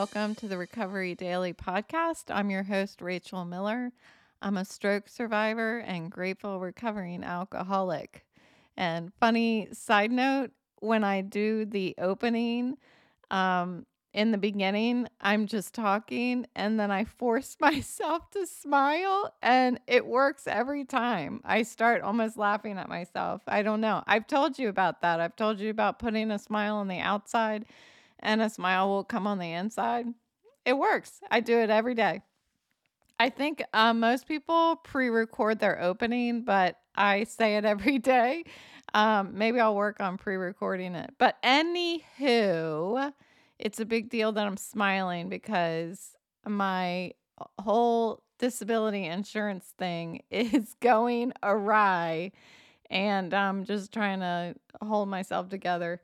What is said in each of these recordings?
welcome to the Recovery Daily podcast. I'm your host, Rachel Miller. I'm a stroke survivor and grateful recovering alcoholic. And funny side note, when I do the opening, um, in the beginning, I'm just talking and then I force myself to smile and it works every time. I start almost laughing at myself. I don't know. I've told you about that. I've told you about putting a smile on the outside and a smile will come on the inside. It works. I do it every day. I think uh, most people pre record their opening, but I say it every day. Um, maybe I'll work on pre recording it. But anywho, it's a big deal that I'm smiling because my whole disability insurance thing is going awry and I'm just trying to hold myself together.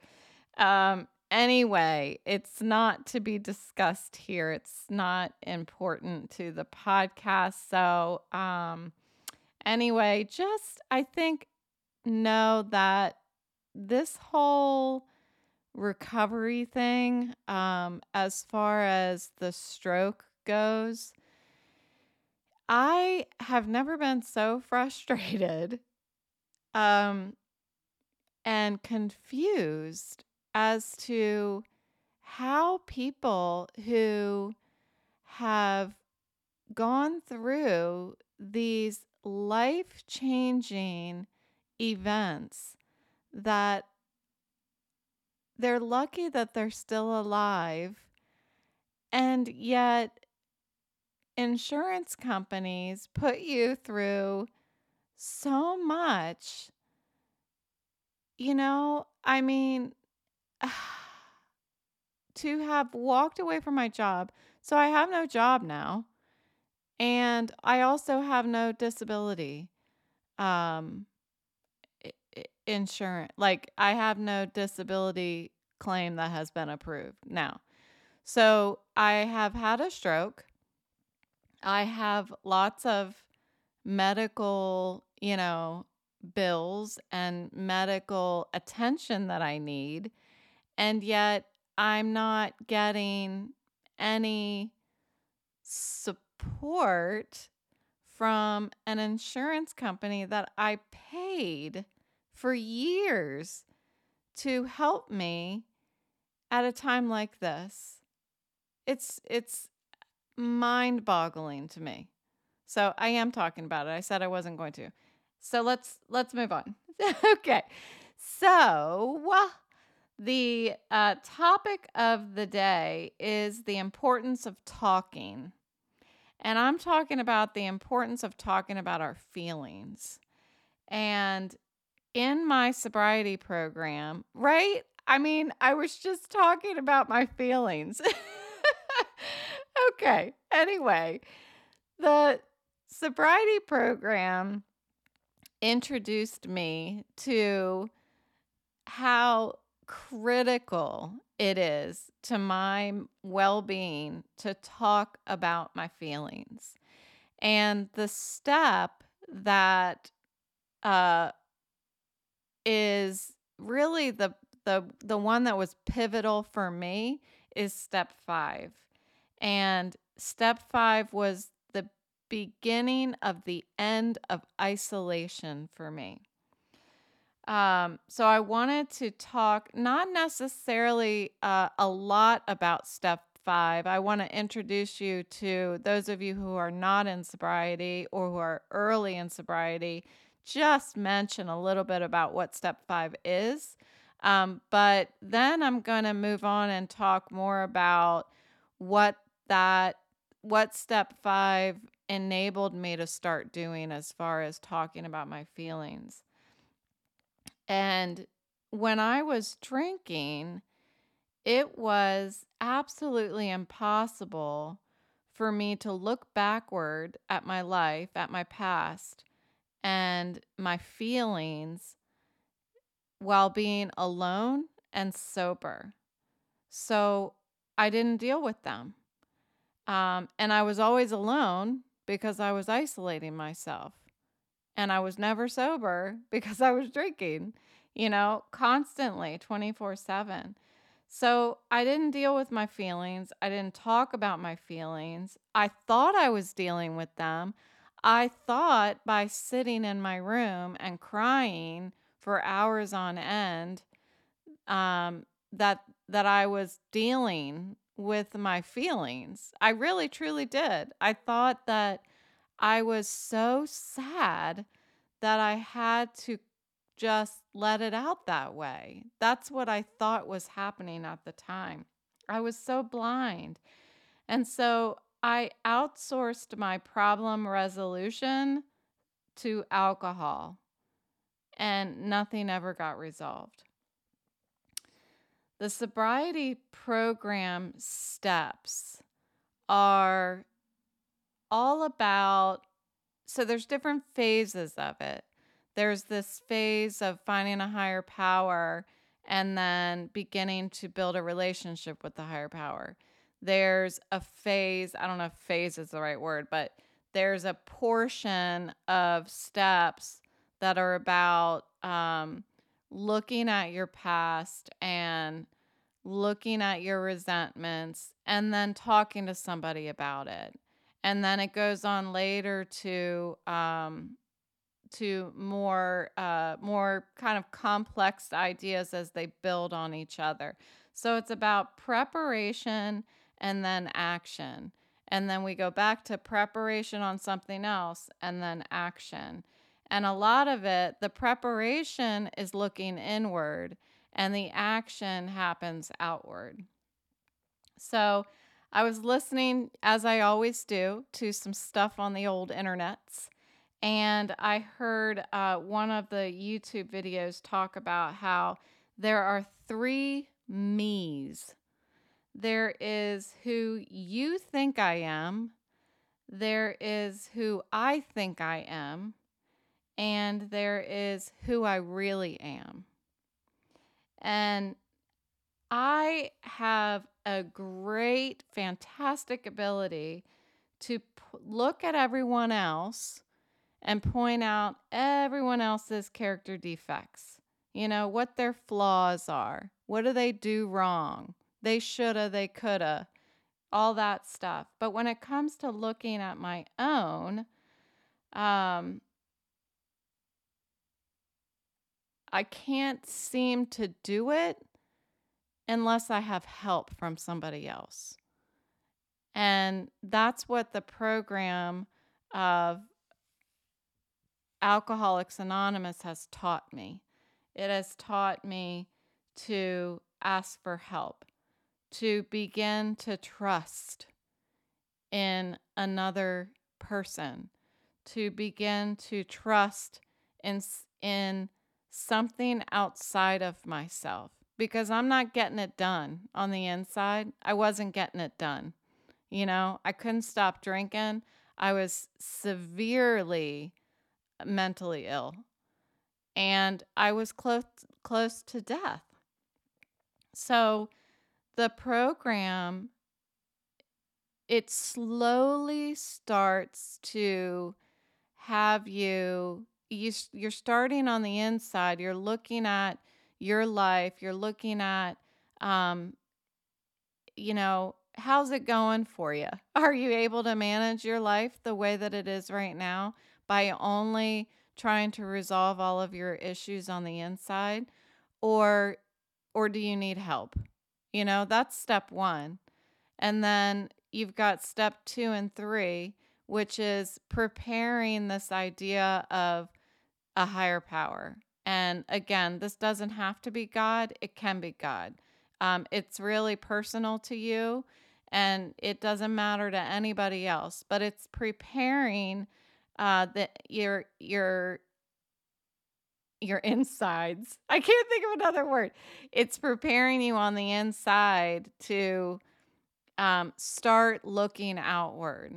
Um, anyway, it's not to be discussed here. It's not important to the podcast. So, um, anyway, just I think know that this whole recovery thing, um, as far as the stroke goes, I have never been so frustrated um, and confused as to how people who have gone through these life changing events that they're lucky that they're still alive. And yet, insurance companies put you through so much. You know, I mean, to have walked away from my job. So I have no job now. And I also have no disability um insurance. Like I have no disability claim that has been approved now. So I have had a stroke. I have lots of medical, you know, bills and medical attention that I need. And yet I'm not getting any support from an insurance company that I paid for years to help me at a time like this. It's it's mind-boggling to me. So I am talking about it. I said I wasn't going to. So let's let's move on. okay. So the uh, topic of the day is the importance of talking. And I'm talking about the importance of talking about our feelings. And in my sobriety program, right? I mean, I was just talking about my feelings. okay. Anyway, the sobriety program introduced me to how critical it is to my well being to talk about my feelings. And the step that uh, is really the the the one that was pivotal for me is step 5. And step 5 was the beginning of the end of isolation for me. Um, so I wanted to talk not necessarily uh, a lot about step five. I want to introduce you to those of you who are not in sobriety or who are early in sobriety just mention a little bit about what step five is. Um, but then I'm going to move on and talk more about what that, what step five enabled me to start doing as far as talking about my feelings. And when I was drinking, it was absolutely impossible for me to look backward at my life, at my past, and my feelings while being alone and sober. So I didn't deal with them. Um, and I was always alone because I was isolating myself. And I was never sober because I was drinking, you know, constantly 24 7. So I didn't deal with my feelings. I didn't talk about my feelings. I thought I was dealing with them. I thought by sitting in my room and crying for hours on end um, that that I was dealing with my feelings. I really truly did. I thought that I was so sad that I had to just let it out that way. That's what I thought was happening at the time. I was so blind. And so I outsourced my problem resolution to alcohol, and nothing ever got resolved. The sobriety program steps are all about so there's different phases of it. There's this phase of finding a higher power and then beginning to build a relationship with the higher power. There's a phase, I don't know if phase is the right word, but there's a portion of steps that are about um, looking at your past and looking at your resentments and then talking to somebody about it and then it goes on later to um, to more uh, more kind of complex ideas as they build on each other. So it's about preparation and then action. And then we go back to preparation on something else and then action. And a lot of it, the preparation is looking inward and the action happens outward. So I was listening, as I always do, to some stuff on the old internets. And I heard uh, one of the YouTube videos talk about how there are three me's. There is who you think I am, there is who I think I am, and there is who I really am. And I have a great, fantastic ability to p- look at everyone else and point out everyone else's character defects. You know, what their flaws are. What do they do wrong? They shoulda, they coulda, all that stuff. But when it comes to looking at my own, um, I can't seem to do it unless I have help from somebody else. And that's what the program of Alcoholics Anonymous has taught me. It has taught me to ask for help, to begin to trust in another person, to begin to trust in, in something outside of myself because I'm not getting it done on the inside. I wasn't getting it done. You know, I couldn't stop drinking. I was severely uh, mentally ill and I was close close to death. So the program it slowly starts to have you you you're starting on the inside. You're looking at your life, you're looking at, um, you know, how's it going for you? Are you able to manage your life the way that it is right now by only trying to resolve all of your issues on the inside or or do you need help? You know, that's step 1. And then you've got step 2 and 3, which is preparing this idea of a higher power. And again, this doesn't have to be God, it can be God. Um, it's really personal to you and it doesn't matter to anybody else, but it's preparing uh, your, your, your insides. I can't think of another word. It's preparing you on the inside to um, start looking outward.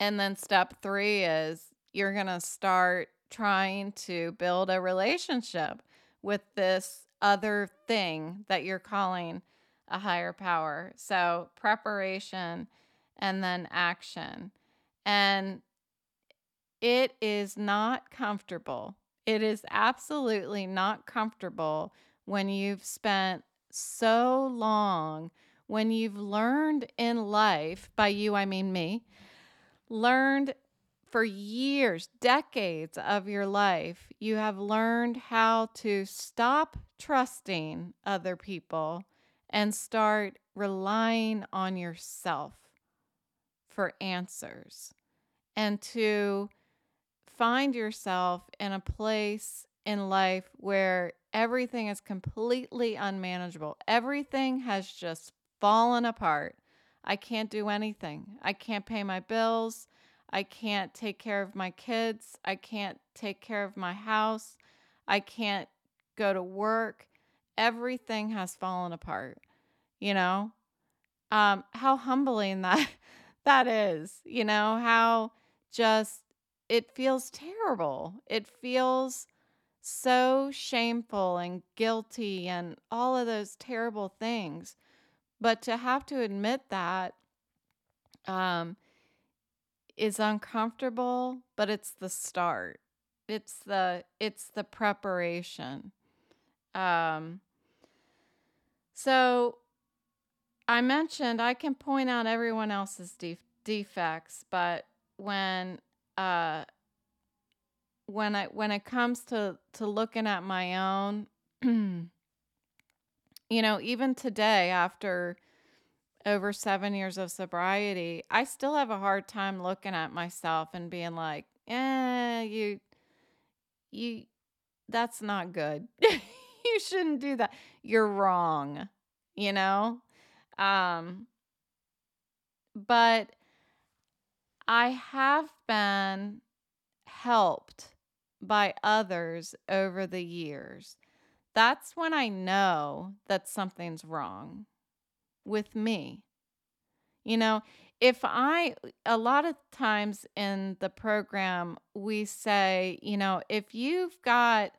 And then step three is you're going to start trying to build a relationship with this other thing that you're calling a higher power. So, preparation and then action. And it is not comfortable. It is absolutely not comfortable when you've spent so long when you've learned in life, by you, I mean me, learned for years, decades of your life, you have learned how to stop trusting other people and start relying on yourself for answers and to find yourself in a place in life where everything is completely unmanageable. Everything has just fallen apart. I can't do anything. I can't pay my bills. I can't take care of my kids. I can't take care of my house. I can't go to work. Everything has fallen apart. You know, um, how humbling that that is. You know how just it feels terrible. It feels so shameful and guilty and all of those terrible things. But to have to admit that um, is uncomfortable, but it's the start. It's the it's the preparation. Um, so I mentioned I can point out everyone else's def- defects, but when uh, when I when it comes to to looking at my own, you know, even today after over seven years of sobriety, I still have a hard time looking at myself and being like, "Eh, you, you, that's not good. you shouldn't do that. You're wrong." You know, um, but I have been helped by others over the years. That's when I know that something's wrong with me. You know, if I, a lot of times in the program, we say, you know, if you've got,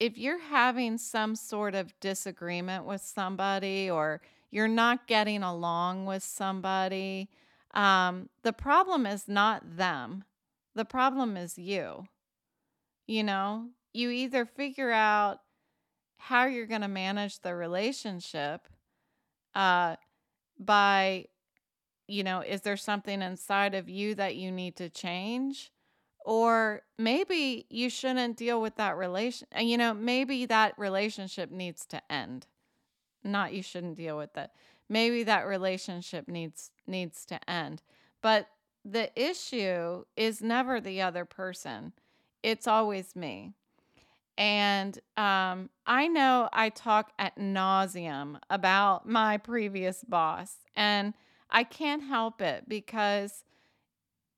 if you're having some sort of disagreement with somebody or you're not getting along with somebody, um, the problem is not them. The problem is you. You know, you either figure out how you're going to manage the relationship uh, by, you know, is there something inside of you that you need to change? Or maybe you shouldn't deal with that relation. And you know, maybe that relationship needs to end. Not you shouldn't deal with it. Maybe that relationship needs needs to end. But the issue is never the other person, it's always me. And um, I know I talk at nauseum about my previous boss, and I can't help it because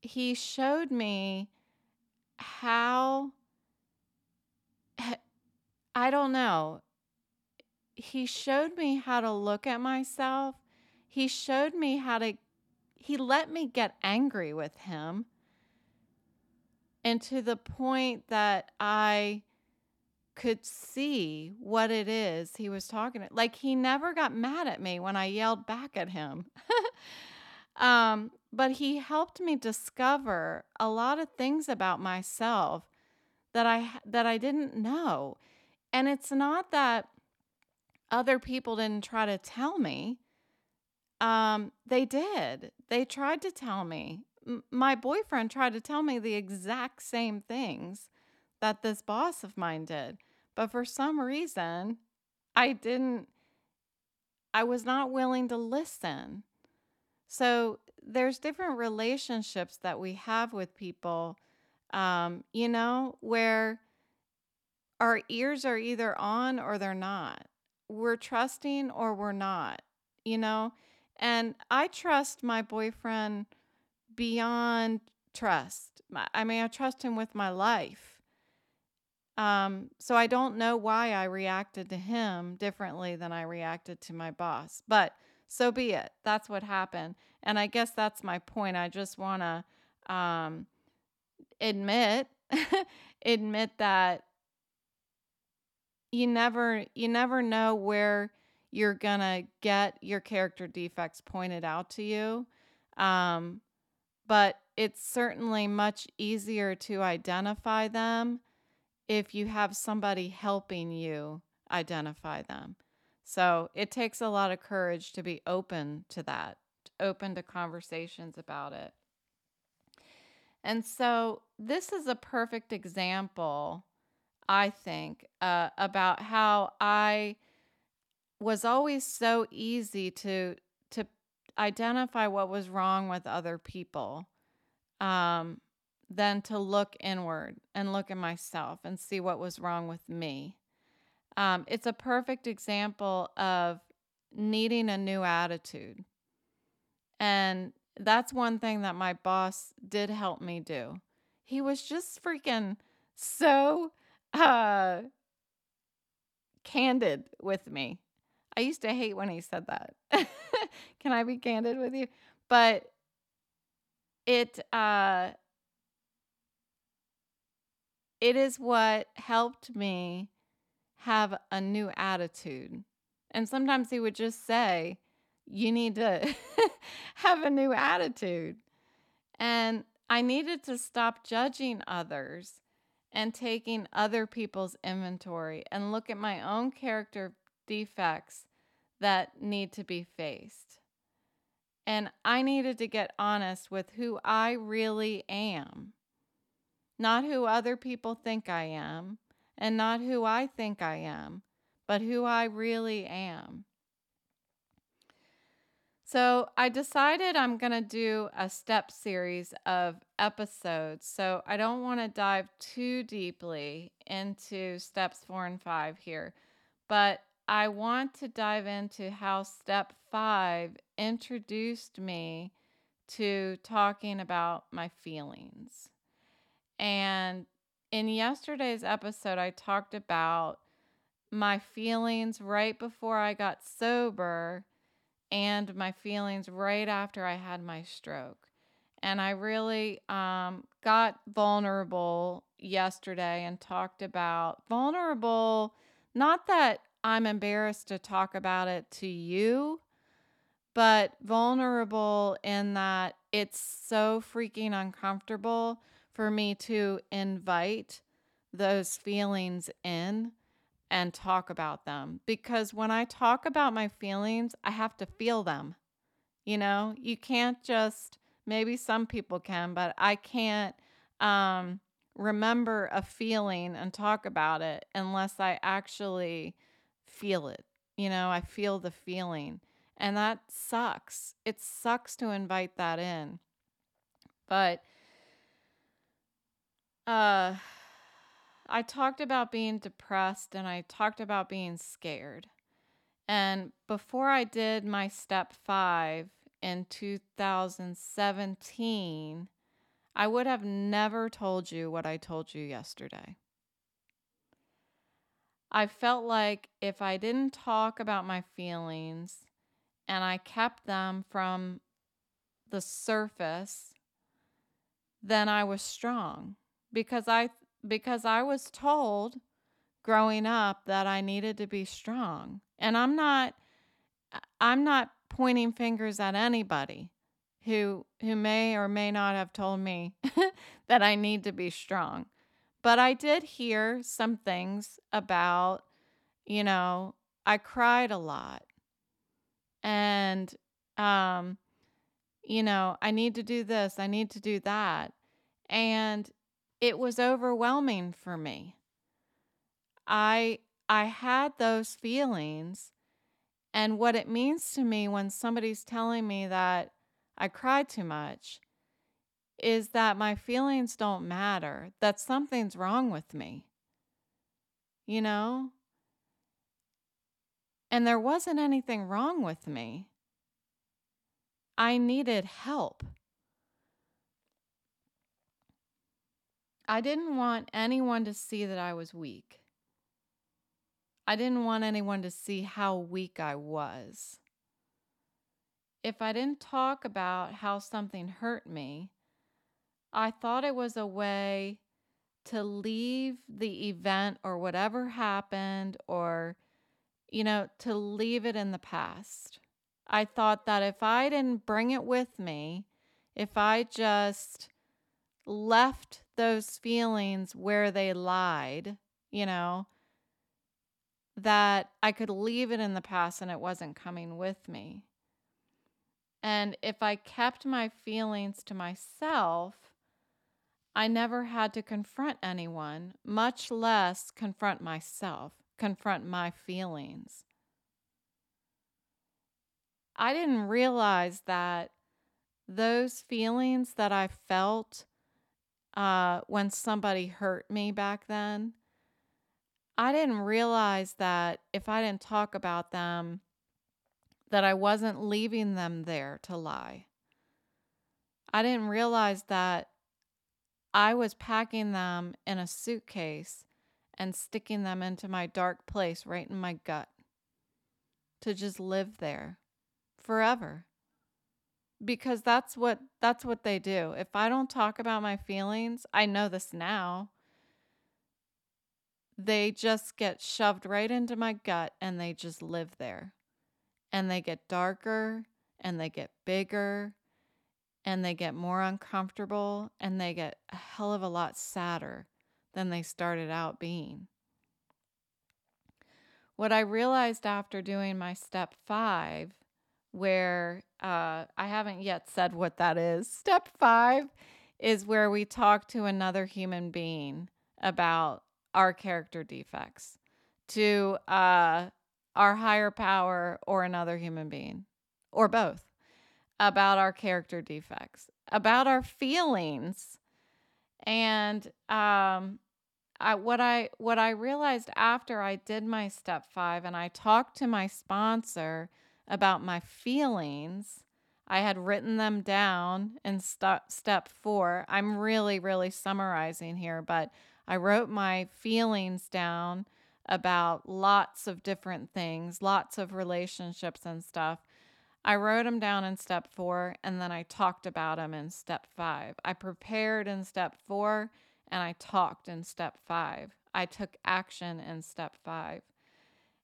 he showed me how I don't know. He showed me how to look at myself. He showed me how to he let me get angry with him. And to the point that I could see what it is he was talking to. Like he never got mad at me when I yelled back at him. um, but he helped me discover a lot of things about myself that I that I didn't know. And it's not that other people didn't try to tell me. Um, they did. They tried to tell me. M- my boyfriend tried to tell me the exact same things that this boss of mine did. But for some reason, I didn't, I was not willing to listen. So there's different relationships that we have with people, um, you know, where our ears are either on or they're not. We're trusting or we're not, you know? And I trust my boyfriend beyond trust. I mean, I trust him with my life. Um, so I don't know why I reacted to him differently than I reacted to my boss, but so be it. That's what happened. And I guess that's my point. I just want to um, admit admit that you never you never know where you're gonna get your character defects pointed out to you. Um, but it's certainly much easier to identify them if you have somebody helping you identify them. So it takes a lot of courage to be open to that, open to conversations about it. And so this is a perfect example, I think, uh, about how I was always so easy to to identify what was wrong with other people um, than to look inward and look at myself and see what was wrong with me. Um, it's a perfect example of needing a new attitude. And that's one thing that my boss did help me do. He was just freaking so uh, candid with me. I used to hate when he said that. Can I be candid with you? But it uh it is what helped me have a new attitude. And sometimes he would just say, You need to have a new attitude. And I needed to stop judging others and taking other people's inventory and look at my own character defects that need to be faced. And I needed to get honest with who I really am, not who other people think I am, and not who I think I am, but who I really am. So I decided I'm going to do a step series of episodes. So I don't want to dive too deeply into steps four and five here, but I want to dive into how step five introduced me to talking about my feelings. And in yesterday's episode, I talked about my feelings right before I got sober and my feelings right after I had my stroke. And I really um, got vulnerable yesterday and talked about vulnerable, not that I'm embarrassed to talk about it to you, but vulnerable in that it's so freaking uncomfortable for me to invite those feelings in and talk about them. Because when I talk about my feelings, I have to feel them. You know, you can't just, maybe some people can, but I can't um, remember a feeling and talk about it unless I actually feel it. You know, I feel the feeling. And that sucks. It sucks to invite that in. But uh I talked about being depressed and I talked about being scared. And before I did my step 5 in 2017, I would have never told you what I told you yesterday. I felt like if I didn't talk about my feelings and I kept them from the surface, then I was strong because I because I was told growing up that I needed to be strong. And I'm not I'm not pointing fingers at anybody who who may or may not have told me that I need to be strong. But I did hear some things about, you know, I cried a lot. And, um, you know, I need to do this, I need to do that. And it was overwhelming for me. I I had those feelings and what it means to me when somebody's telling me that I cried too much is that my feelings don't matter, that something's wrong with me. You know? And there wasn't anything wrong with me. I needed help. I didn't want anyone to see that I was weak. I didn't want anyone to see how weak I was. If I didn't talk about how something hurt me, I thought it was a way to leave the event or whatever happened or, you know, to leave it in the past. I thought that if I didn't bring it with me, if I just left those feelings where they lied, you know, that I could leave it in the past and it wasn't coming with me. And if I kept my feelings to myself, I never had to confront anyone, much less confront myself, confront my feelings. I didn't realize that those feelings that I felt uh, when somebody hurt me back then, I didn't realize that if I didn't talk about them, that I wasn't leaving them there to lie. I didn't realize that I was packing them in a suitcase and sticking them into my dark place right in my gut to just live there forever. Because that's what that's what they do. If I don't talk about my feelings, I know this now they just get shoved right into my gut and they just live there. And they get darker and they get bigger and they get more uncomfortable and they get a hell of a lot sadder than they started out being. What I realized after doing my step five, where uh, I haven't yet said what that is, step five is where we talk to another human being about our character defects to uh, our higher power or another human being or both about our character defects, about our feelings. And um, I, what I what I realized after I did my step five and I talked to my sponsor about my feelings, I had written them down in st- step four. I'm really really summarizing here, but I wrote my feelings down about lots of different things, lots of relationships and stuff. I wrote them down in step four and then I talked about them in step five. I prepared in step four and I talked in step five. I took action in step five.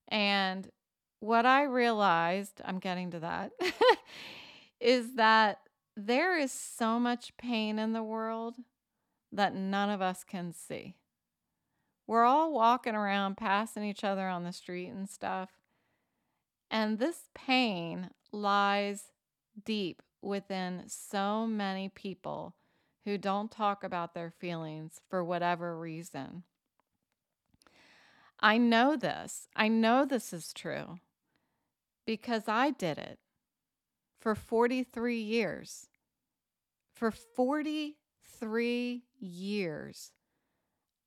And what I realized, I'm getting to that, is that there is so much pain in the world that none of us can see. We're all walking around passing each other on the street and stuff. And this pain lies deep within so many people who don't talk about their feelings for whatever reason. I know this. I know this is true because I did it for 43 years. For 43 years,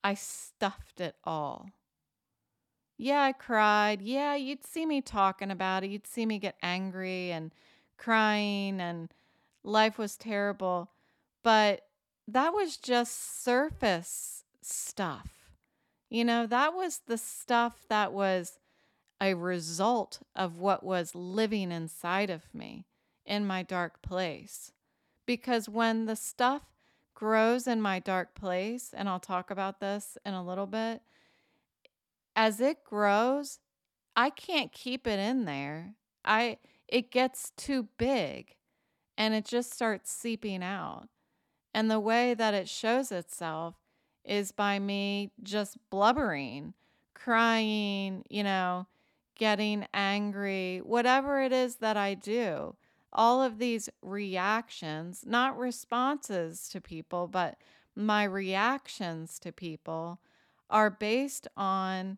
I stuffed it all. Yeah, I cried. Yeah, you'd see me talking about it. You'd see me get angry and crying, and life was terrible. But that was just surface stuff. You know, that was the stuff that was a result of what was living inside of me in my dark place. Because when the stuff grows in my dark place, and I'll talk about this in a little bit, as it grows, I can't keep it in there. I it gets too big and it just starts seeping out. And the way that it shows itself is by me just blubbering, crying, you know, getting angry, whatever it is that I do all of these reactions, not responses to people, but my reactions to people are based on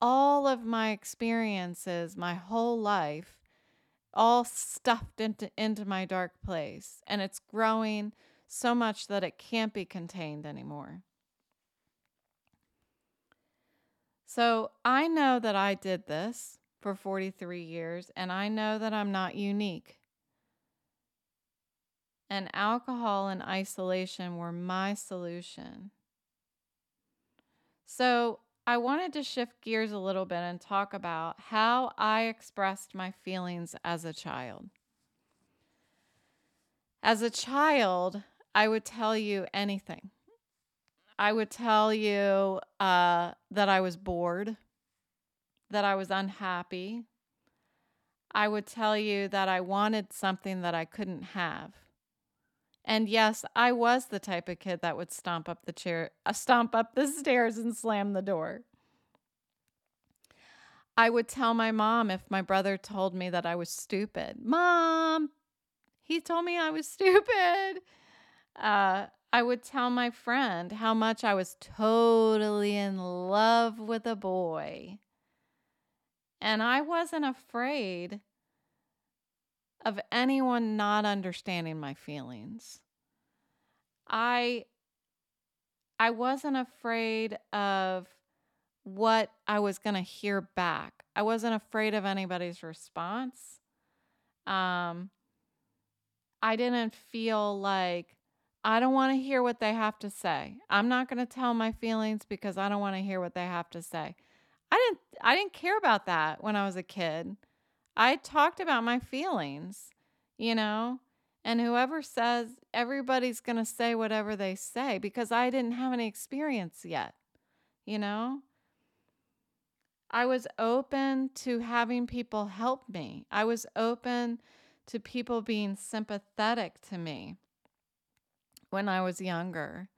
all of my experiences, my whole life, all stuffed into, into my dark place. And it's growing so much that it can't be contained anymore. So I know that I did this for 43 years, and I know that I'm not unique and alcohol and isolation were my solution. So, I wanted to shift gears a little bit and talk about how I expressed my feelings as a child. As a child, I would tell you anything. I would tell you uh, that I was bored, that I was unhappy. I would tell you that I wanted something that I couldn't have. And yes, I was the type of kid that would stomp up the chair, uh, stomp up the stairs and slam the door. I would tell my mom if my brother told me that I was stupid. Mom, he told me I was stupid. Uh, I would tell my friend how much I was totally in love with a boy. And I wasn't afraid of anyone not understanding my feelings. I I wasn't afraid of what I was going to hear back. I wasn't afraid of anybody's response. Um I didn't feel like I don't want to hear what they have to say. I'm not going to tell my feelings because I don't want to hear what they have to say. I didn't I didn't care about that when I was a kid. I talked about my feelings, you know? And whoever says everybody's going to say whatever they say because I didn't have any experience yet, you know? I was open to having people help me. I was open to people being sympathetic to me when I was younger.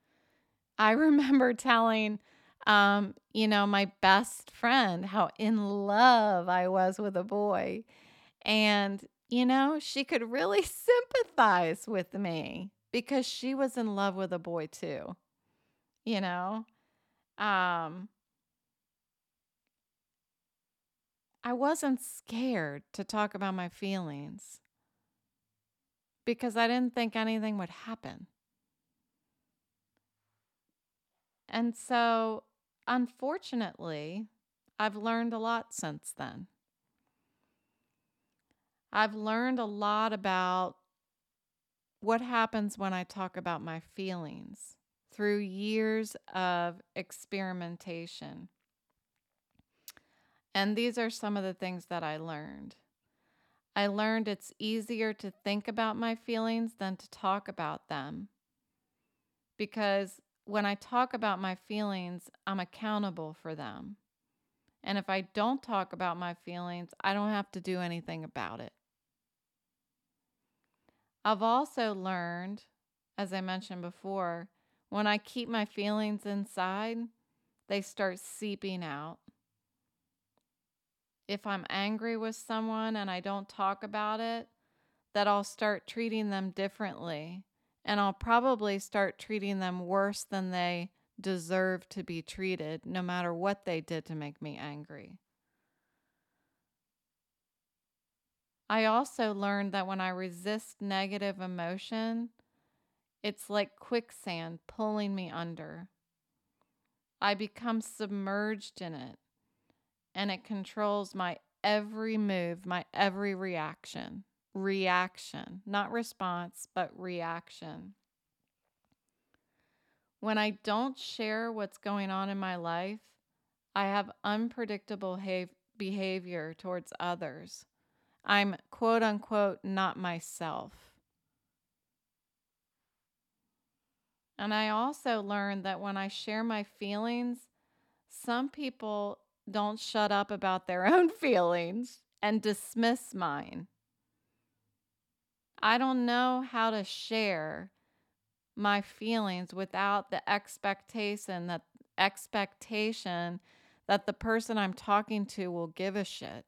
I remember telling, um, you know, my best friend how in love I was with a boy. And, you know, she could really sympathize with me because she was in love with a boy too. You know? Um, I wasn't scared to talk about my feelings because I didn't think anything would happen. And so, unfortunately, I've learned a lot since then. I've learned a lot about what happens when I talk about my feelings through years of experimentation. And these are some of the things that I learned. I learned it's easier to think about my feelings than to talk about them because when I talk about my feelings, I'm accountable for them. And if I don't talk about my feelings, I don't have to do anything about it. I've also learned, as I mentioned before, when I keep my feelings inside, they start seeping out. If I'm angry with someone and I don't talk about it, that I'll start treating them differently and I'll probably start treating them worse than they deserve to be treated, no matter what they did to make me angry. I also learned that when I resist negative emotion, it's like quicksand pulling me under. I become submerged in it, and it controls my every move, my every reaction reaction, not response, but reaction. When I don't share what's going on in my life, I have unpredictable ha- behavior towards others. I'm quote unquote not myself. And I also learned that when I share my feelings, some people don't shut up about their own feelings and dismiss mine. I don't know how to share my feelings without the expectation that expectation that the person I'm talking to will give a shit.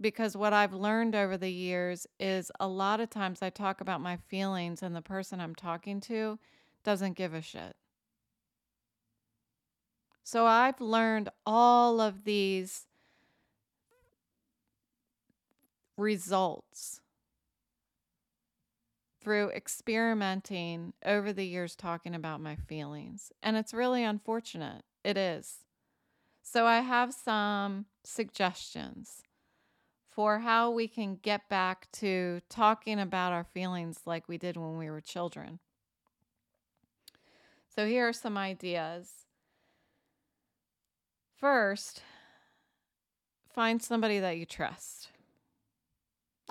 Because what I've learned over the years is a lot of times I talk about my feelings and the person I'm talking to doesn't give a shit. So I've learned all of these results through experimenting over the years talking about my feelings. And it's really unfortunate. It is. So I have some suggestions for how we can get back to talking about our feelings like we did when we were children. So here are some ideas. First, find somebody that you trust.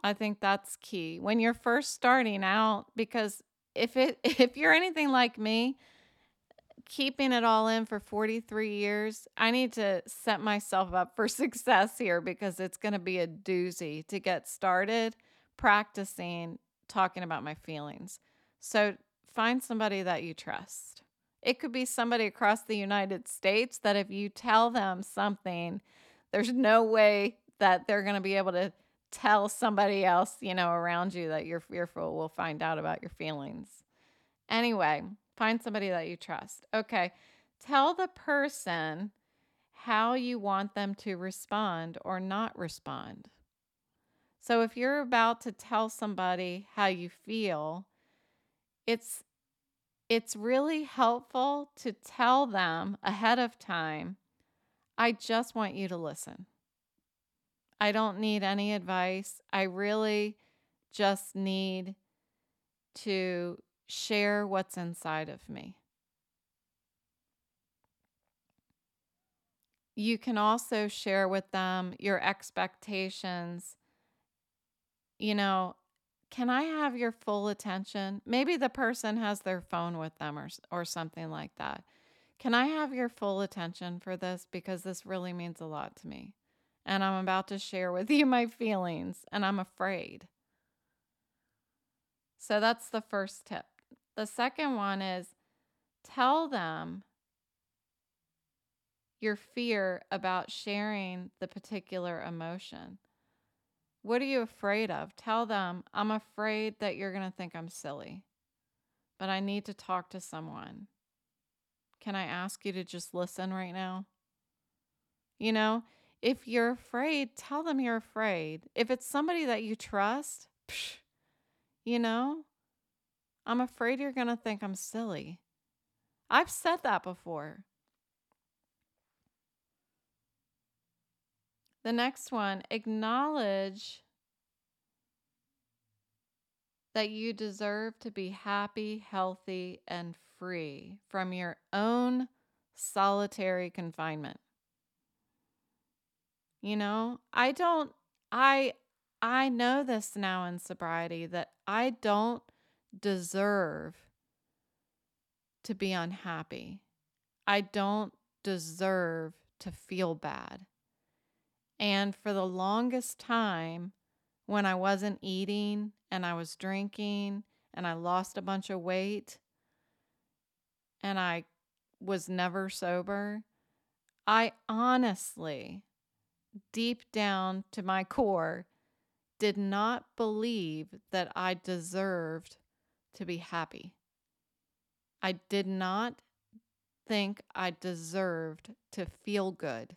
I think that's key when you're first starting out because if it if you're anything like me, keeping it all in for 43 years, I need to set myself up for success here because it's going to be a doozy to get started practicing talking about my feelings. So find somebody that you trust. It could be somebody across the United States that if you tell them something There's no way that they're going to be able to tell somebody else, you know, around you that you're fearful will find out about your feelings. Anyway, find somebody that you trust. Okay. Tell the person how you want them to respond or not respond. So if you're about to tell somebody how you feel, it's it's really helpful to tell them ahead of time, I just want you to listen. I don't need any advice. I really just need to share what's inside of me. You can also share with them your expectations. You know, can I have your full attention? Maybe the person has their phone with them or, or something like that. Can I have your full attention for this? Because this really means a lot to me. And I'm about to share with you my feelings, and I'm afraid. So that's the first tip. The second one is tell them your fear about sharing the particular emotion. What are you afraid of? Tell them, I'm afraid that you're going to think I'm silly, but I need to talk to someone. Can I ask you to just listen right now? You know, if you're afraid, tell them you're afraid. If it's somebody that you trust, psh, you know, I'm afraid you're going to think I'm silly. I've said that before. The next one, acknowledge that you deserve to be happy, healthy, and free from your own solitary confinement. You know, I don't I I know this now in sobriety that I don't deserve to be unhappy. I don't deserve to feel bad. And for the longest time, when I wasn't eating and I was drinking and I lost a bunch of weight and I was never sober, I honestly, deep down to my core, did not believe that I deserved to be happy. I did not think I deserved to feel good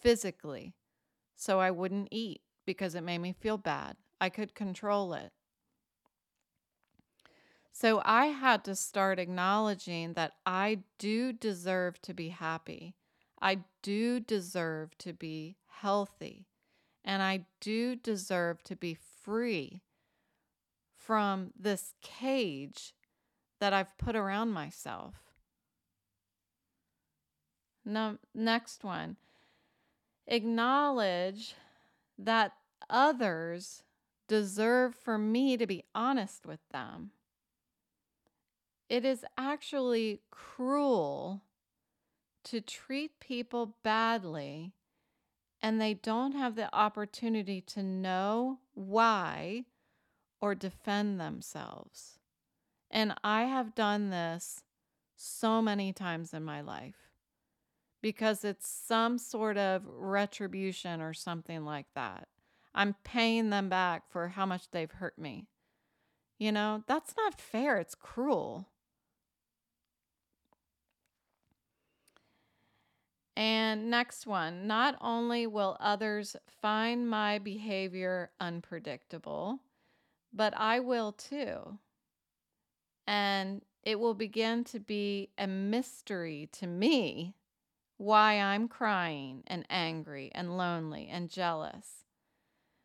physically so I wouldn't eat because it made me feel bad. I could control it. So I had to start acknowledging that I do deserve to be happy. I do deserve to be healthy. And I do deserve to be free from this cage that I've put around myself. No, next one acknowledge that others deserve for me to be honest with them. It is actually cruel to treat people badly and they don't have the opportunity to know why or defend themselves. And I have done this so many times in my life because it's some sort of retribution or something like that. I'm paying them back for how much they've hurt me. You know, that's not fair. It's cruel. And next one not only will others find my behavior unpredictable, but I will too. And it will begin to be a mystery to me why I'm crying and angry and lonely and jealous.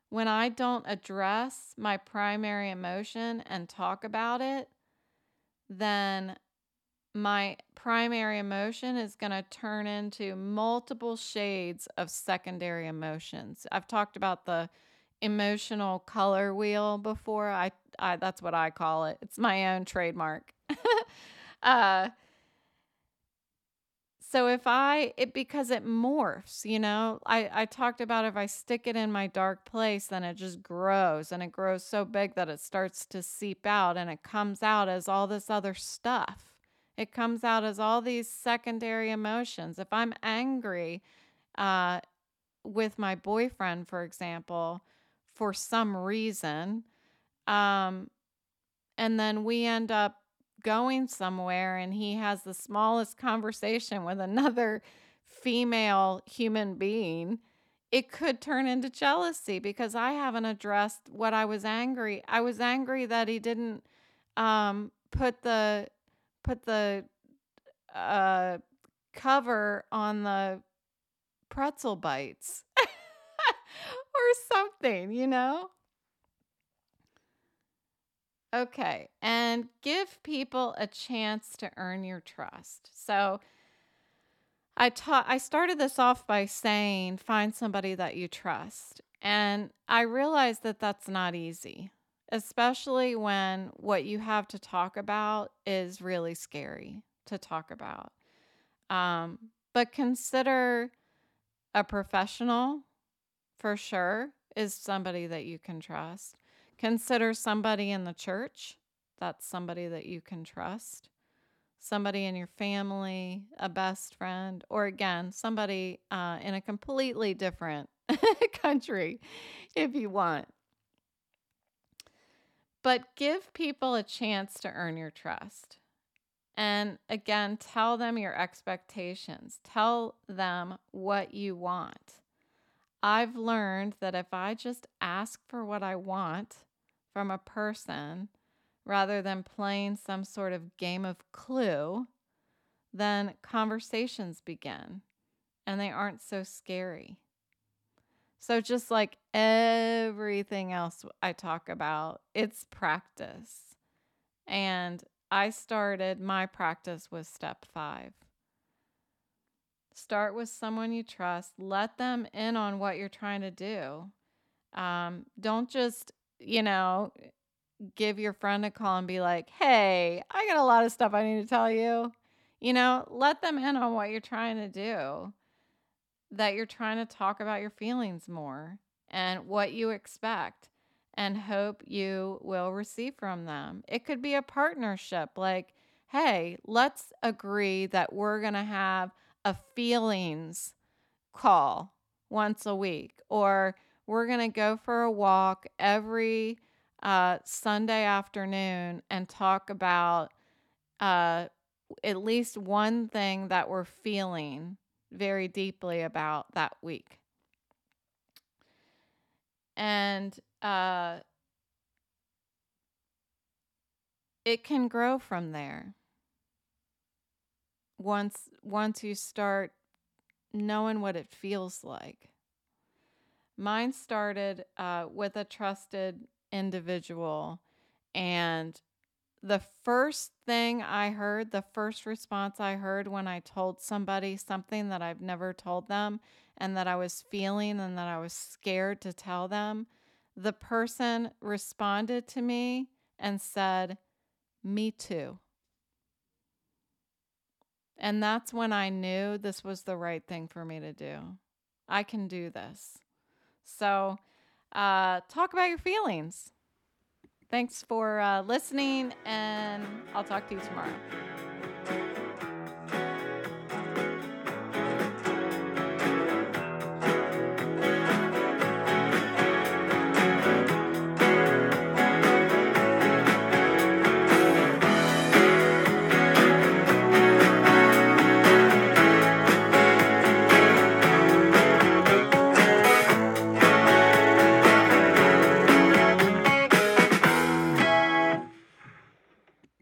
When I don't address my primary emotion and talk about it, then my primary emotion is going to turn into multiple shades of secondary emotions. I've talked about the emotional color wheel before. I, I that's what I call it. It's my own trademark. uh, so if I it because it morphs, you know, I I talked about if I stick it in my dark place, then it just grows and it grows so big that it starts to seep out and it comes out as all this other stuff. It comes out as all these secondary emotions. If I'm angry, uh, with my boyfriend, for example, for some reason. Um, and then we end up going somewhere and he has the smallest conversation with another female human being, it could turn into jealousy because I haven't addressed what I was angry. I was angry that he didn't um, put the put the uh, cover on the pretzel bites or something, you know? Okay, and give people a chance to earn your trust. So I taught I started this off by saying find somebody that you trust. And I realized that that's not easy, especially when what you have to talk about is really scary to talk about. Um, but consider a professional for sure is somebody that you can trust. Consider somebody in the church. That's somebody that you can trust. Somebody in your family, a best friend, or again, somebody uh, in a completely different country if you want. But give people a chance to earn your trust. And again, tell them your expectations. Tell them what you want. I've learned that if I just ask for what I want from a person rather than playing some sort of game of clue, then conversations begin and they aren't so scary. So, just like everything else I talk about, it's practice. And I started my practice with step five. Start with someone you trust, let them in on what you're trying to do. Um, don't just, you know, give your friend a call and be like, hey, I got a lot of stuff I need to tell you. You know, let them in on what you're trying to do, that you're trying to talk about your feelings more and what you expect and hope you will receive from them. It could be a partnership like, hey, let's agree that we're going to have a feelings call once a week, or we're going to go for a walk every uh, Sunday afternoon and talk about uh, at least one thing that we're feeling very deeply about that week. And uh, it can grow from there. Once once you start knowing what it feels like. Mine started uh, with a trusted individual, and the first thing I heard, the first response I heard when I told somebody something that I've never told them and that I was feeling and that I was scared to tell them the person responded to me and said, Me too. And that's when I knew this was the right thing for me to do. I can do this. So, uh, talk about your feelings. Thanks for uh, listening, and I'll talk to you tomorrow.